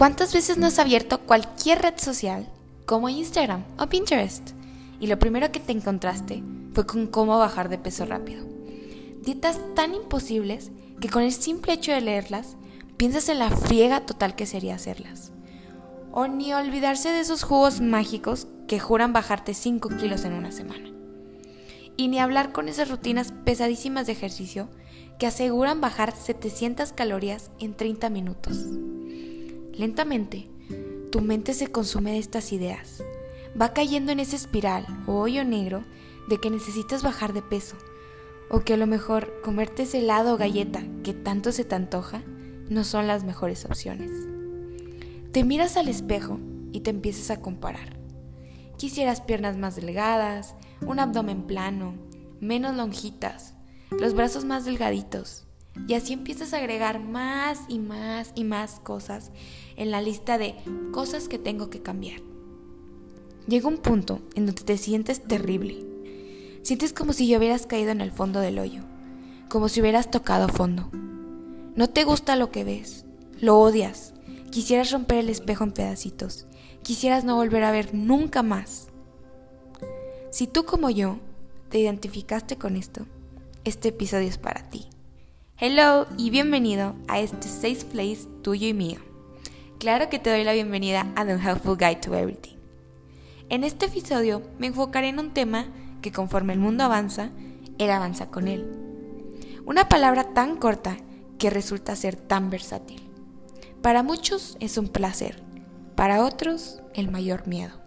¿Cuántas veces no has abierto cualquier red social, como Instagram o Pinterest, y lo primero que te encontraste fue con cómo bajar de peso rápido? Dietas tan imposibles que con el simple hecho de leerlas, piensas en la friega total que sería hacerlas. O ni olvidarse de esos jugos mágicos que juran bajarte 5 kilos en una semana. Y ni hablar con esas rutinas pesadísimas de ejercicio que aseguran bajar 700 calorías en 30 minutos. Lentamente, tu mente se consume de estas ideas. Va cayendo en esa espiral o hoyo negro de que necesitas bajar de peso. O que a lo mejor comerte ese helado o galleta que tanto se te antoja no son las mejores opciones. Te miras al espejo y te empiezas a comparar. Quisieras piernas más delgadas, un abdomen plano, menos lonjitas, los brazos más delgaditos. Y así empiezas a agregar más y más y más cosas en la lista de cosas que tengo que cambiar. Llega un punto en donde te sientes terrible. Sientes como si hubieras caído en el fondo del hoyo, como si hubieras tocado fondo. No te gusta lo que ves, lo odias, quisieras romper el espejo en pedacitos, quisieras no volver a ver nunca más. Si tú como yo te identificaste con esto, este episodio es para ti. Hello y bienvenido a este Safe Place tuyo y mío. Claro que te doy la bienvenida a The Helpful Guide to Everything. En este episodio me enfocaré en un tema que conforme el mundo avanza, él avanza con él. Una palabra tan corta que resulta ser tan versátil. Para muchos es un placer, para otros el mayor miedo.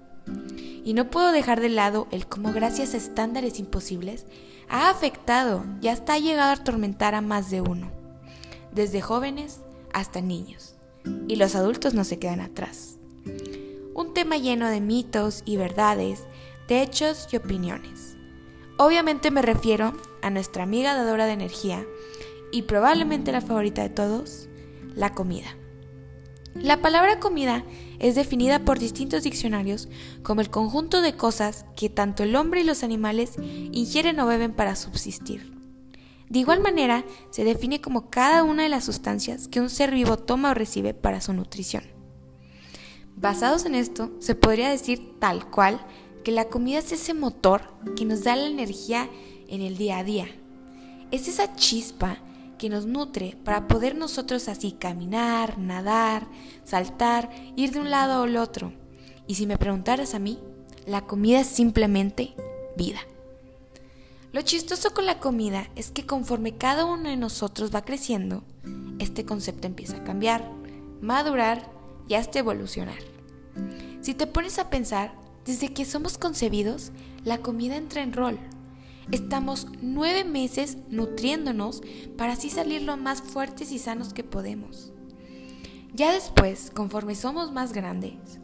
Y no puedo dejar de lado el cómo gracias a estándares imposibles ha afectado y hasta ha llegado a atormentar a más de uno, desde jóvenes hasta niños. Y los adultos no se quedan atrás. Un tema lleno de mitos y verdades, de hechos y opiniones. Obviamente me refiero a nuestra amiga dadora de energía y probablemente la favorita de todos, la comida. La palabra comida es definida por distintos diccionarios como el conjunto de cosas que tanto el hombre y los animales ingieren o beben para subsistir. De igual manera, se define como cada una de las sustancias que un ser vivo toma o recibe para su nutrición. Basados en esto, se podría decir tal cual que la comida es ese motor que nos da la energía en el día a día. Es esa chispa que nos nutre para poder nosotros así caminar, nadar, saltar, ir de un lado al otro. Y si me preguntaras a mí, la comida es simplemente vida. Lo chistoso con la comida es que conforme cada uno de nosotros va creciendo, este concepto empieza a cambiar, madurar y hasta evolucionar. Si te pones a pensar, desde que somos concebidos, la comida entra en rol Estamos nueve meses nutriéndonos para así salir lo más fuertes y sanos que podemos. Ya después, conforme somos más grandes,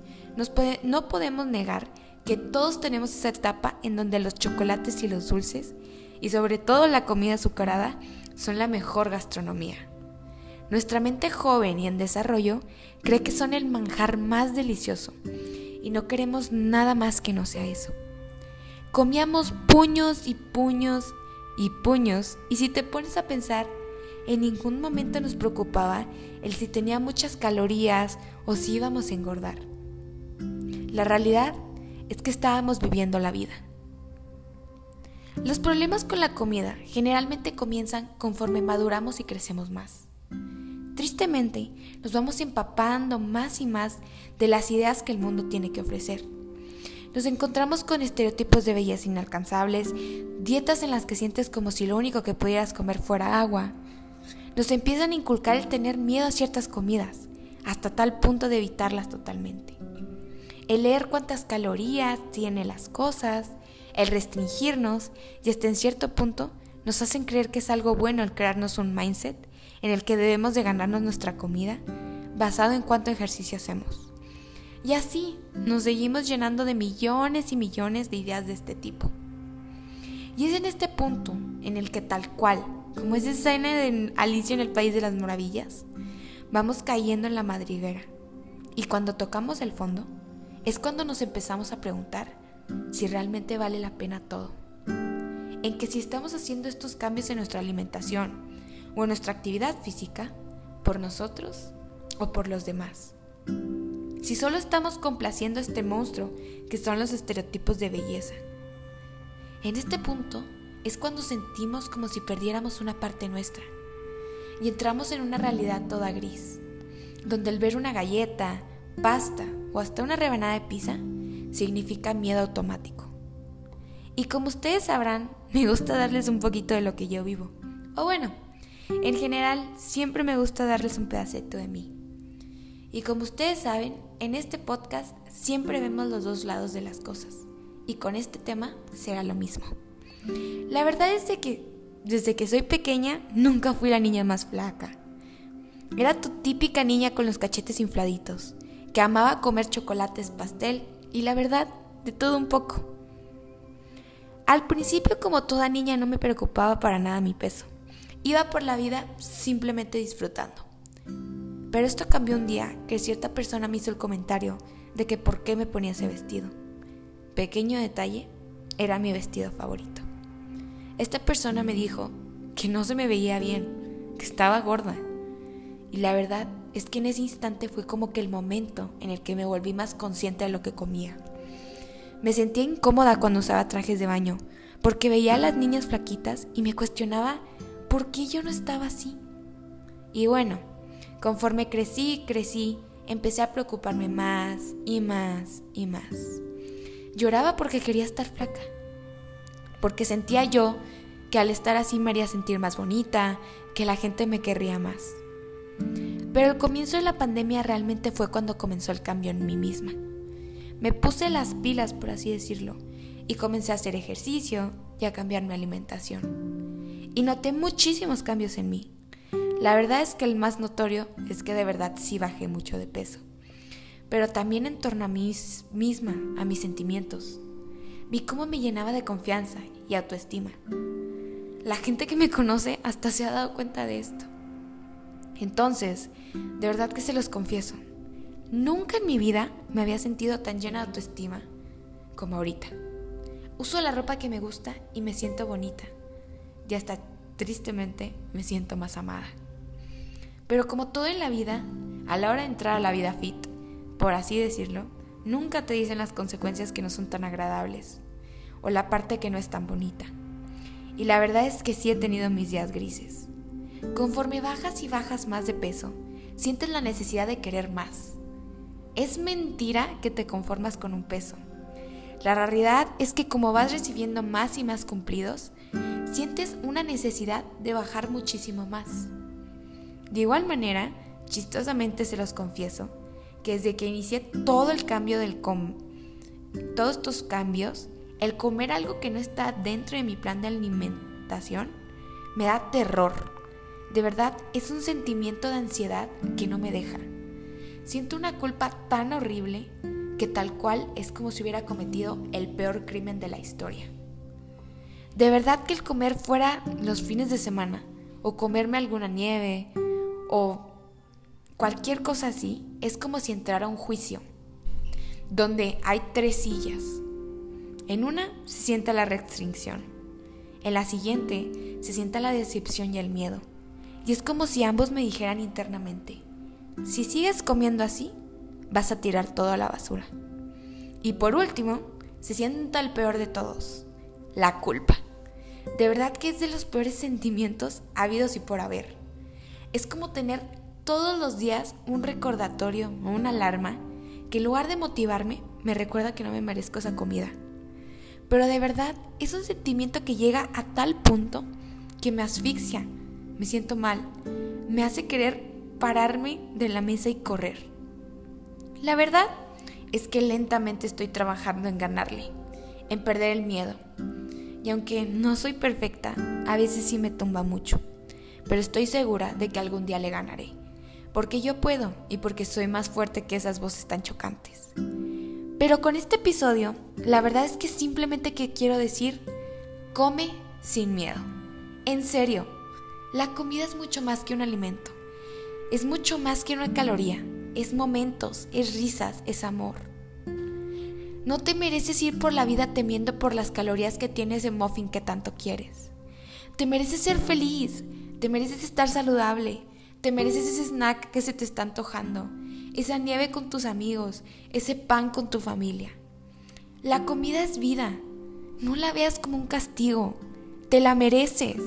no podemos negar que todos tenemos esa etapa en donde los chocolates y los dulces, y sobre todo la comida azucarada, son la mejor gastronomía. Nuestra mente joven y en desarrollo cree que son el manjar más delicioso, y no queremos nada más que no sea eso. Comíamos puños y puños y puños y si te pones a pensar, en ningún momento nos preocupaba el si tenía muchas calorías o si íbamos a engordar. La realidad es que estábamos viviendo la vida. Los problemas con la comida generalmente comienzan conforme maduramos y crecemos más. Tristemente, nos vamos empapando más y más de las ideas que el mundo tiene que ofrecer nos encontramos con estereotipos de belleza inalcanzables, dietas en las que sientes como si lo único que pudieras comer fuera agua. Nos empiezan a inculcar el tener miedo a ciertas comidas, hasta tal punto de evitarlas totalmente. El leer cuántas calorías tienen las cosas, el restringirnos y hasta en cierto punto nos hacen creer que es algo bueno el crearnos un mindset en el que debemos de ganarnos nuestra comida basado en cuánto ejercicio hacemos. Y así nos seguimos llenando de millones y millones de ideas de este tipo. Y es en este punto en el que tal cual, como esa escena de Alicia en el País de las Maravillas, vamos cayendo en la madriguera. Y cuando tocamos el fondo, es cuando nos empezamos a preguntar si realmente vale la pena todo. En que si estamos haciendo estos cambios en nuestra alimentación o en nuestra actividad física, por nosotros o por los demás. Si solo estamos complaciendo a este monstruo que son los estereotipos de belleza? En este punto es cuando sentimos como si perdiéramos una parte nuestra y entramos en una realidad toda gris, donde el ver una galleta, pasta o hasta una rebanada de pizza significa miedo automático. Y como ustedes sabrán, me gusta darles un poquito de lo que yo vivo. O bueno, en general siempre me gusta darles un pedacito de mí. Y como ustedes saben, en este podcast siempre vemos los dos lados de las cosas. Y con este tema será lo mismo. La verdad es de que desde que soy pequeña nunca fui la niña más flaca. Era tu típica niña con los cachetes infladitos, que amaba comer chocolates, pastel y la verdad, de todo un poco. Al principio como toda niña no me preocupaba para nada mi peso. Iba por la vida simplemente disfrutando. Pero esto cambió un día que cierta persona me hizo el comentario de que por qué me ponía ese vestido. Pequeño detalle, era mi vestido favorito. Esta persona me dijo que no se me veía bien, que estaba gorda. Y la verdad es que en ese instante fue como que el momento en el que me volví más consciente de lo que comía. Me sentía incómoda cuando usaba trajes de baño, porque veía a las niñas flaquitas y me cuestionaba ¿por qué yo no estaba así? Y bueno, conforme crecí, crecí, empecé a preocuparme más y más y más. Lloraba porque quería estar flaca, porque sentía yo que al estar así me haría sentir más bonita, que la gente me querría más. Pero el comienzo de la pandemia realmente fue cuando comenzó el cambio en mí misma. Me puse las pilas, por así decirlo, y comencé a hacer ejercicio y a cambiar mi alimentación y noté muchísimos cambios en mí. La verdad es que el más notorio es que de verdad sí bajé mucho de peso, pero también en torno a mí misma, a mis sentimientos. Vi cómo me llenaba de confianza y autoestima. La gente que me conoce hasta se ha dado cuenta de esto. Entonces, de verdad que se los confieso, nunca en mi vida me había sentido tan llena de autoestima como ahorita. Uso la ropa que me gusta y me siento bonita y hasta tristemente me siento más amada. Pero como todo en la vida, a la hora de entrar a la vida fit, por así decirlo, nunca te dicen las consecuencias que no son tan agradables o la parte que no es tan bonita. Y la verdad es que sí he tenido mis días grises. Conforme bajas y bajas más de peso, sientes la necesidad de querer más. Es mentira que te conformas con un peso. La realidad es que como vas recibiendo más y más cumplidos, sientes una necesidad de bajar muchísimo más. De igual manera, chistosamente se los confieso, que desde que inicié todo el cambio del com todos estos cambios, el comer algo que no está dentro de mi plan de alimentación me da terror. De verdad, es un sentimiento de ansiedad que no me deja. Siento una culpa tan horrible que tal cual es como si hubiera cometido el peor crimen de la historia. De verdad que el comer fuera los fines de semana, o comerme alguna nieve, o cualquier cosa así, es como si entrara un juicio, donde hay tres sillas. En una se sienta la restricción, en la siguiente se sienta la decepción y el miedo. Y es como si ambos me dijeran internamente, si sigues comiendo así, vas a tirar todo a la basura. Y por último, se sienta el peor de todos, la culpa. De verdad que es de los peores sentimientos habidos y por haber. Es como tener todos los días un recordatorio o una alarma que en lugar de motivarme me recuerda que no me merezco esa comida. Pero de verdad es un sentimiento que llega a tal punto que me asfixia, me siento mal, me hace querer pararme de la mesa y correr. La verdad es que lentamente estoy trabajando en ganarle, en perder el miedo, y aunque no soy perfecta, a veces sí me tumba mucho. Pero estoy segura de que algún día le ganaré. Porque yo puedo y porque soy más fuerte que esas voces tan chocantes. Pero con este episodio, la verdad es que simplemente que quiero decir, come sin miedo. En serio, la comida es mucho más que un alimento. Es mucho más que una caloría. Es momentos, es risas, es amor. No te mereces ir por la vida temiendo por las calorías que tienes de muffin que tanto quieres. Te mereces ser feliz, te mereces estar saludable, te mereces ese snack que se te está antojando, esa nieve con tus amigos, ese pan con tu familia. La comida es vida. No la veas como un castigo. Te la mereces.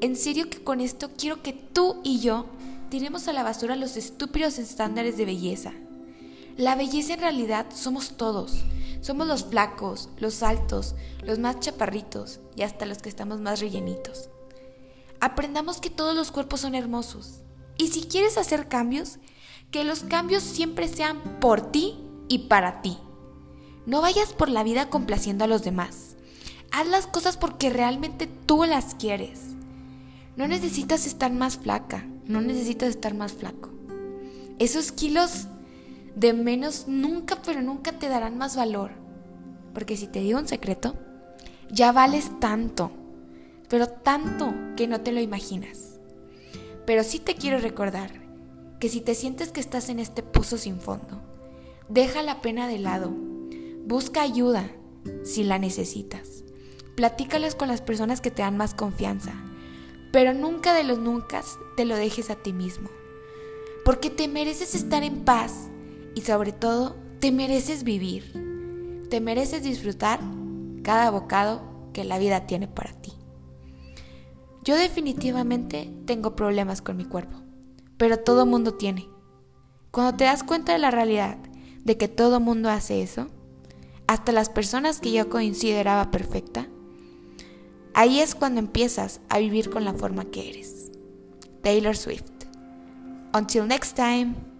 En serio que con esto quiero que tú y yo tiremos a la basura los estúpidos estándares de belleza. La belleza en realidad somos todos. Somos los flacos, los altos, los más chaparritos y hasta los que estamos más rellenitos. Aprendamos que todos los cuerpos son hermosos. Y si quieres hacer cambios, que los cambios siempre sean por ti y para ti. No vayas por la vida complaciendo a los demás. Haz las cosas porque realmente tú las quieres. No necesitas estar más flaca, no necesitas estar más flaco. Esos kilos de menos nunca, pero nunca te darán más valor. Porque si te digo un secreto, ya vales tanto, pero tanto que no te lo imaginas. Pero sí te quiero recordar que si te sientes que estás en este pozo sin fondo, deja la pena de lado, busca ayuda si la necesitas. Platícales con las personas que te dan más confianza, pero nunca de los nunca te lo dejes a ti mismo. Porque te mereces estar en paz y sobre todo te mereces vivir. Te mereces disfrutar cada bocado que la vida tiene para ti. Yo definitivamente tengo problemas con mi cuerpo, pero todo mundo tiene. Cuando te das cuenta de la realidad de que todo mundo hace eso, hasta las personas que yo consideraba perfecta, ahí es cuando empiezas a vivir con la forma que eres. Taylor Swift. Until next time.